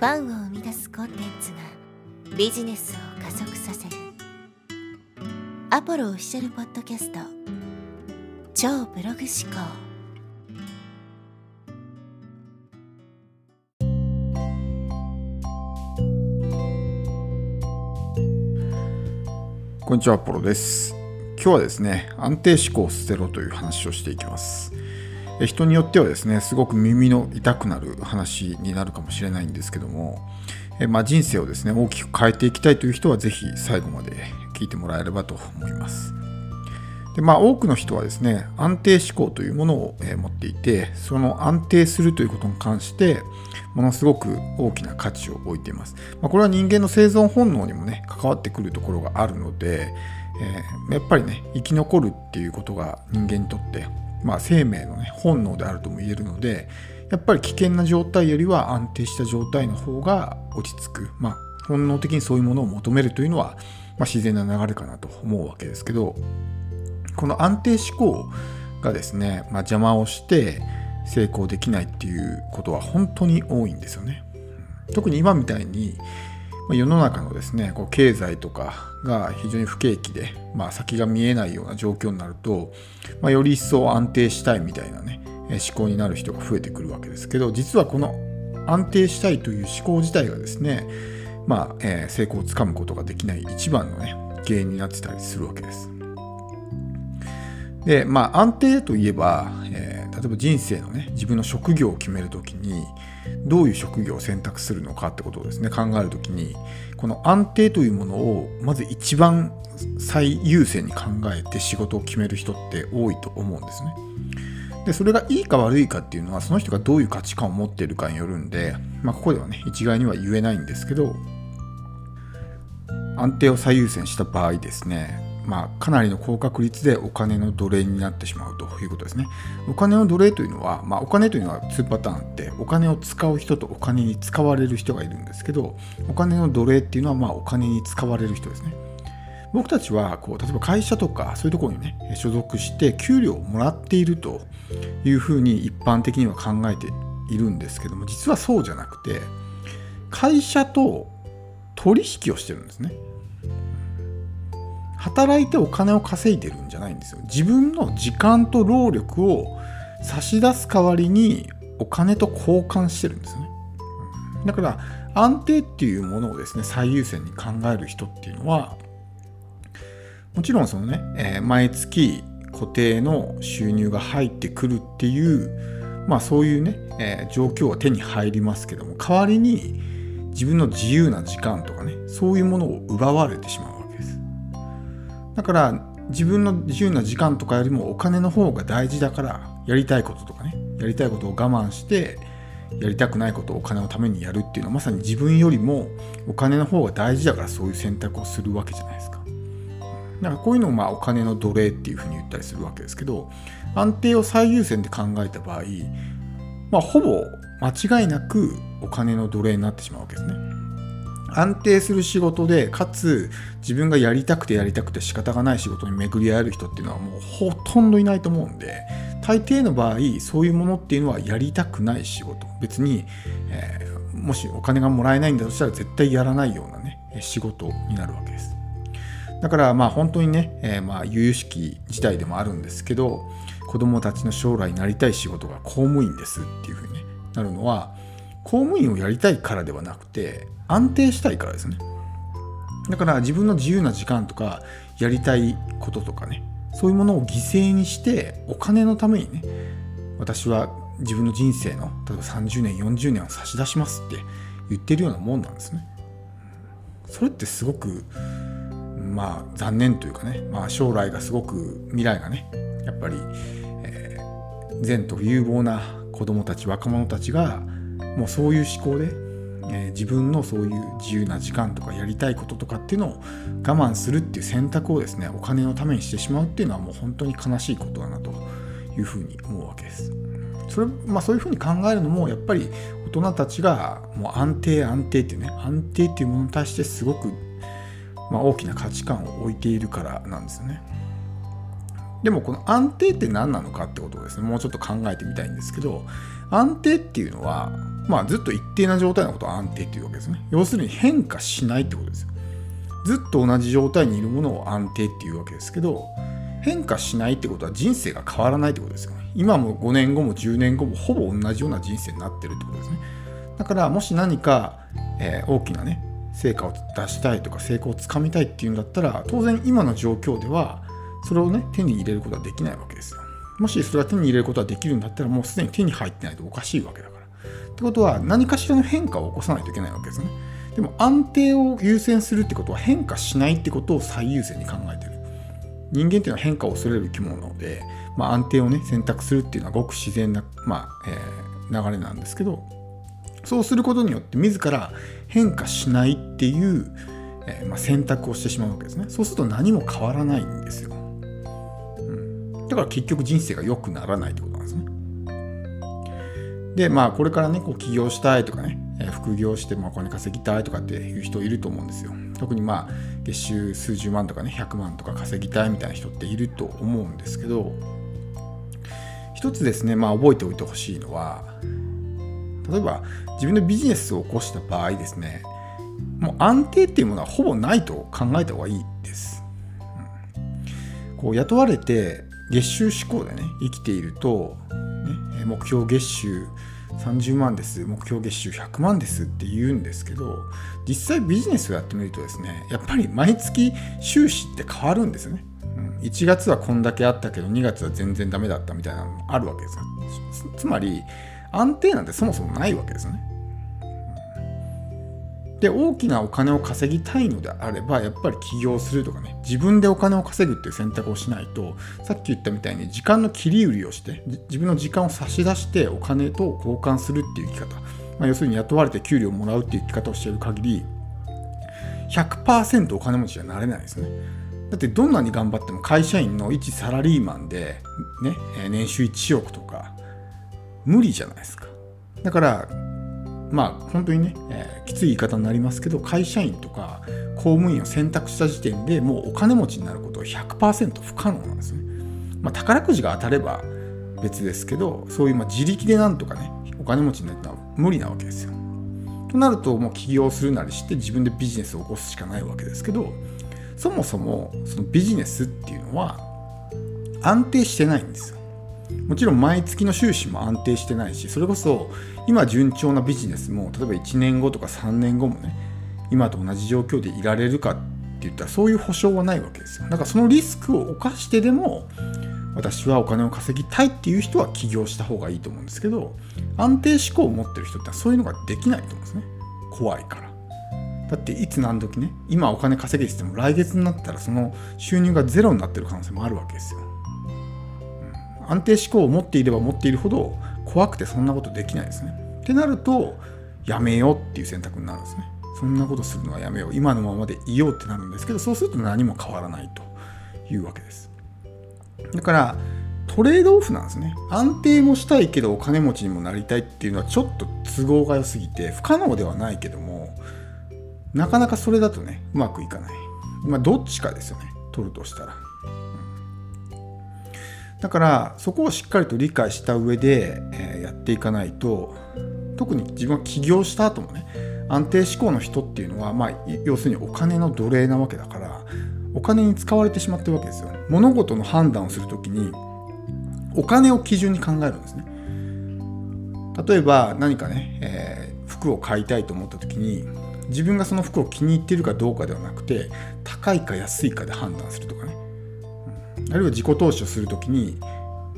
ファンを生み出すコンテンツがビジネスを加速させるアポロオフィシャルポッドキャスト超ブログ思考こんにちは、アポロです。今日はですね、安定思考を捨てろという話をしていきます。人によってはですね、すごく耳の痛くなる話になるかもしれないんですけども、まあ、人生をですね、大きく変えていきたいという人は、ぜひ最後まで聞いてもらえればと思います。でまあ、多くの人はですね、安定思考というものを、持っていて、その安定するということに関して、ものすごく大きな価値を置いています。まあ、これは人間の生存本能にもね、関わってくるところがあるので、やっぱりね、生き残るっていうことが人間にとって、まあ、生命の、ね、本能であるとも言えるので、やっぱり危険な状態よりは安定した状態の方が落ち着く。まあ、本能的にそういうものを求めるというのは、まあ、自然な流れかなと思うわけですけど、この安定思考がですね、まあ、邪魔をして成功できないっていうことは本当に多いんですよね。特に今みたいに世の中のですねこう経済とかが非常に不景気で、まあ、先が見えないような状況になると、まあ、より一層安定したいみたいなね思考になる人が増えてくるわけですけど実はこの安定したいという思考自体がですね、まあえー成功をつかむことができない一番のね原因になってたりするわけです。でまあ安定といえば、えー例えば人生のね自分の職業を決めるときにどういう職業を選択するのかってことをですね考えるときにこの安定というものをまず一番最優先に考えて仕事を決める人って多いと思うんですね。でそれがいいか悪いかっていうのはその人がどういう価値観を持っているかによるんで、まあ、ここではね一概には言えないんですけど安定を最優先した場合ですね、まあ、かなりの高確率でお金の奴隷になってしまうということですね。お金の奴隷というのは、まあ、お金というのは2パターンあって、お金を使う人とお金に使われる人がいるんですけど、お金の奴隷っていうのは、まあ、お金に使われる人ですね。僕たちはこう例えば会社とかそういうところにね所属して給料をもらっているというふうに一般的には考えているんですけども実はそうじゃなくて会社と取引をしてるんですね働いてお金を稼いでるんじゃないんですよ。自分の時間と労力を差し出す代わりにお金と交換してるんですね。だから安定っていうものをですね最優先に考える人っていうのはもちろんそのね、えー毎月固定の収入が入ってくるっていう、まあそういうね、えー状況は手に入りますけども、代わりに自分の自由な時間とかね、そういうものを奪われてしまう。だから自分の自由な時間とかよりもお金の方が大事だから、やりたいこととかね、やりたいことを我慢して、やりたくないことをお金のためにやるっていうのはまさに自分よりもお金の方が大事だからそういう選択をするわけじゃないですか。だからこういうのをまあお金の奴隷っていうふうに言ったりするわけですけど安定を最優先で考えた場合、まあ、ほぼ間違いなくお金の奴隷になってしまうわけですね。安定する仕事でかつ自分がやりたくてやりたくて仕方がない仕事に巡り合える人っていうのはもうほとんどいないと思うんで大抵の場合そういうものっていうのはやりたくない仕事別に、えーもしお金がもらえないんだとしたら絶対やらないようなね仕事になるわけです。だからまあ本当にね、えーまあ由々しき事態でもあるんですけど子供たちの将来になりたい仕事が公務員ですっていうふうに、なるのは公務員をやりたいからではなくて安定したいからですね。だから自分の自由な時間とかやりたいこととかねそういうものを犠牲にしてお金のためにね私は自分の人生の例えば30年40年を差し出しますって言ってるようなもんなんですね。それってすごくまあ残念というかね、まあ、将来がすごく未来がねやっぱり、えー善と有望な子供たち若者たちがもうそういう思考で、えー自分のそういう自由な時間とかやりたいこととかっていうのを我慢するっていう選択をですねお金のためにしてしまうっていうのはもう本当に悲しいことだなというふうに思うわけです。それまあ、そういうふうに考えるのもやっぱり大人たちがもう安定安定っていうね安定っていうものに対してすごくまあ、大きな価値観を置いているからなんですよね。でもこの安定って何なのかってことをですねもうちょっと考えてみたいんですけど安定っていうのは、まあ、ずっと一定な状態のことは安定っていうわけですね。要するに変化しないってことですよ。ずっと同じ状態にいるものを安定っていうわけですけど、変化しないってことは人生が変わらないってことですよ。今も5年後も10年後もほぼ同じような人生になってるってことですね。だからもし何か、えー、大きなね成果を出したいとか成功をつかみたいっていうんだったら当然今の状況ではそれをね手に入れることはできないわけですよ。もしそれは手に入れることができるんだったらもうすでに手に入ってないとおかしいわけだから。ってことは何かしらの変化を起こさないといけないわけですね。でも安定を優先するってことは変化しないってことを最優先に考えてる。人間っていうのは変化を恐れる生き物なので、まあ、安定をね選択するっていうのはごく自然な、まあえー、流れなんですけどそうすることによって自ら変化しないっていう、えー、まあ、選択をしてしまうわけですねそうすると何も変わらないんですよ、うん、だから結局人生が良くならないってことでまあこれからねこう起業したいとかね副業してまあお金稼ぎたいとかっていう人いると思うんですよ。特にまあ月収数十万とかね100万とか稼ぎたいみたいな人っていると思うんですけど一つですねまあ覚えておいてほしいのは例えば自分のビジネスを起こした場合ですねもう安定っていうものはほぼないと考えた方がいいです、うん、こう雇われて月収志向でね生きていると、ね、目標月収30万です。目標月収100万ですって言うんですけど実際ビジネスをやってみるとですねやっぱり毎月収支って変わるんですよね、うん、1月はこんだけあったけど2月は全然ダメだったみたいなのもあるわけですよ。つまり安定なんてそもそもないわけですよね。で大きなお金を稼ぎたいのであればやっぱり起業するとかね自分でお金を稼ぐっていう選択をしないとさっき言ったみたいに時間の切り売りをして自分の時間を差し出してお金と交換するっていう生き方、まあ、要するに雇われて給料をもらうっていう生き方をしている限り100%お金持ちにはなれないですね。だってどんなに頑張っても会社員の一サラリーマンで、ね、年収1億とか無理じゃないですか。だからまあ本当にね、えー、きつい言い方になりますけど会社員とか公務員を選択した時点でもうお金持ちになることは100%不可能なんですね。まあ、宝くじが当たれば別ですけどそういうま自力でなんとかねお金持ちになるのは無理なわけですよ。となるともう起業するなりして自分でビジネスを起こすしかないわけですけどそもそもそのビジネスっていうのは安定してないんですよ。もちろん毎月の収支も安定してないしそれこそ今順調なビジネスも例えば1年後とか3年後もね今と同じ状況でいられるかって言ったらそういう保証はないわけですよ。だからそのリスクを冒してでも私はお金を稼ぎたいっていう人は起業した方がいいと思うんですけど安定志向を持ってる人ってそういうのができないと思うんですね。怖いから。だっていつ何時ね今お金稼げてても来月になったらその収入がゼロになってる可能性もあるわけですよ。安定志向を持っていれば持っているほど怖くてそんなことできないですね。ってなるとやめようっていう選択になるんですね。そんなことするのはやめよう今のままでいようってなるんですけどそうすると何も変わらないというわけです。だからトレードオフなんですね。安定もしたいけどお金持ちにもなりたいっていうのはちょっと都合が良すぎて不可能ではないけどもなかなかそれだとねうまくいかない。まあどっちかですよね取るとしたら。だからそこをしっかりと理解した上で、え、やっていかないと特に自分が起業した後もね安定志向の人っていうのは、まあ、要するにお金の奴隷なわけだからお金に使われてしまってるわけですよ。物事の判断をする時にお金を基準に考えるんですね。例えば何かね、えー、服を買いたいと思った時に自分がその服を気に入っているかどうかではなくて高いか安いかで判断するとかね。あるいは自己投資をするときに、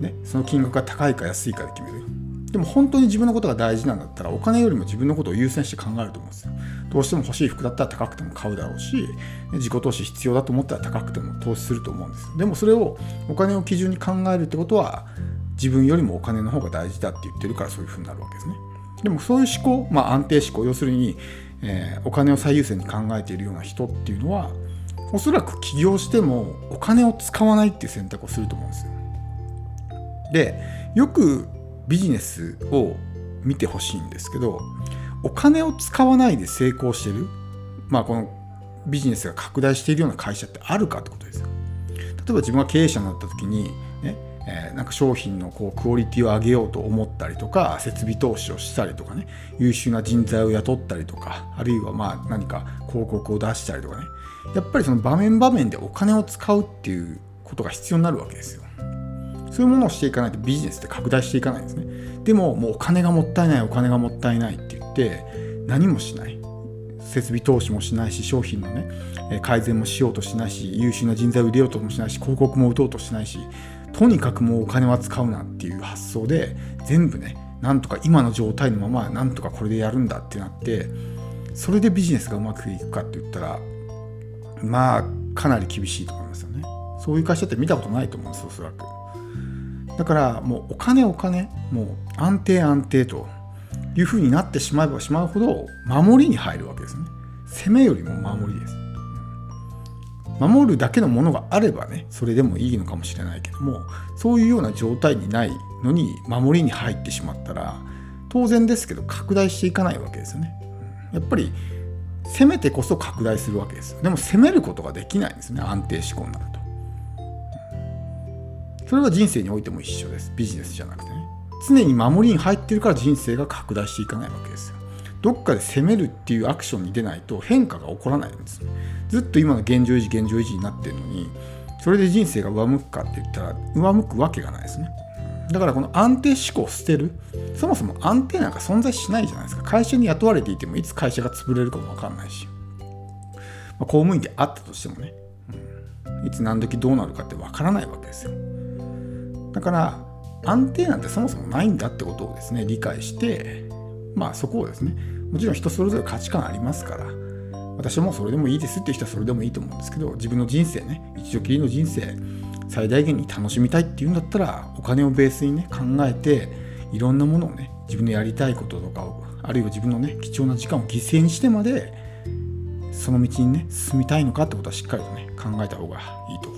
ね、その金額が高いか安いかで決める。でも本当に自分のことが大事なんだったらお金よりも自分のことを優先して考えると思うんですよ。どうしても欲しい服だったら高くても買うだろうし、自己投資必要だと思ったら高くても投資すると思うんです。でもそれをお金を基準に考えるってことは自分よりもお金の方が大事だって言ってるからそういうふうになるわけですね。でもそういう思考、まあ安定思考、要するに、えー、お金を最優先に考えているような人っていうのはおそらく起業してもお金を使わないっていう選択をすると思うんですよ。でよくビジネスを見てほしいんですけどお金を使わないで成功してるまあこのビジネスが拡大しているような会社ってあるかってことですよ。例えば自分が経営者になった時に、えー、なんか商品のこうクオリティを上げようと思ったりとか設備投資をしたりとかね優秀な人材を雇ったりとかあるいはまあ何か広告を出したりとかね。やっぱりその場面場面でお金を使うっていうことが必要になるわけですよ。そういうものをしていかないとビジネスって拡大していかないんですね。でももうお金がもったいないお金がもったいないって言って何もしない。設備投資もしないし商品のね改善もしようとしないし優秀な人材を入れようともしないし広告も打とうとしないしとにかくもうお金は使うなっていう発想で全部ねなんとか今の状態のままなんとかこれでやるんだってなってそれでビジネスがうまくいくかって言ったらまあかなり厳しいと思いますよね。そういう会社って見たことないと思うんですおそらく。だからもうお金お金もう安定安定というふうになってしまえばしまうほど守りに入るわけですね。攻めよりも守りです。守るだけのものがあればねそれでもいいのかもしれないけどもそういうような状態にないのに守りに入ってしまったら当然ですけど拡大していかないわけですよね。やっぱり攻めてこそ拡大するわけですよ。でも攻めることができないんですね安定志向になると。それは人生においても一緒です。ビジネスじゃなくてね。常に守りに入ってるから人生が拡大していかないわけですよ。どっかで攻めるっていうアクションに出ないと変化が起こらないんです。ずっと今の現状維持現状維持になってるのにそれで人生が上向くかって言ったら上向くわけがないですね。だからこの安定志向を捨てる。そもそも安定なんか存在しないじゃないですか。会社に雇われていてもいつ会社が潰れるかも分かんないし、まあ、公務員であったとしてもね、うん、いつ何時どうなるかって分からないわけですよ。だから安定なんてそもそもないんだってことをですね理解してまあそこをですねもちろん人それぞれ価値観ありますから私もそれでもいいですっていう人はそれでもいいと思うんですけど自分の人生ね一度きりの人生最大限に楽しみたいっていうんだったらお金をベースにね考えていろんなものをね自分のやりたいこととかをあるいは自分のね貴重な時間を犠牲にしてまでその道にね進みたいのかってことはしっかりとね考えた方がいいと。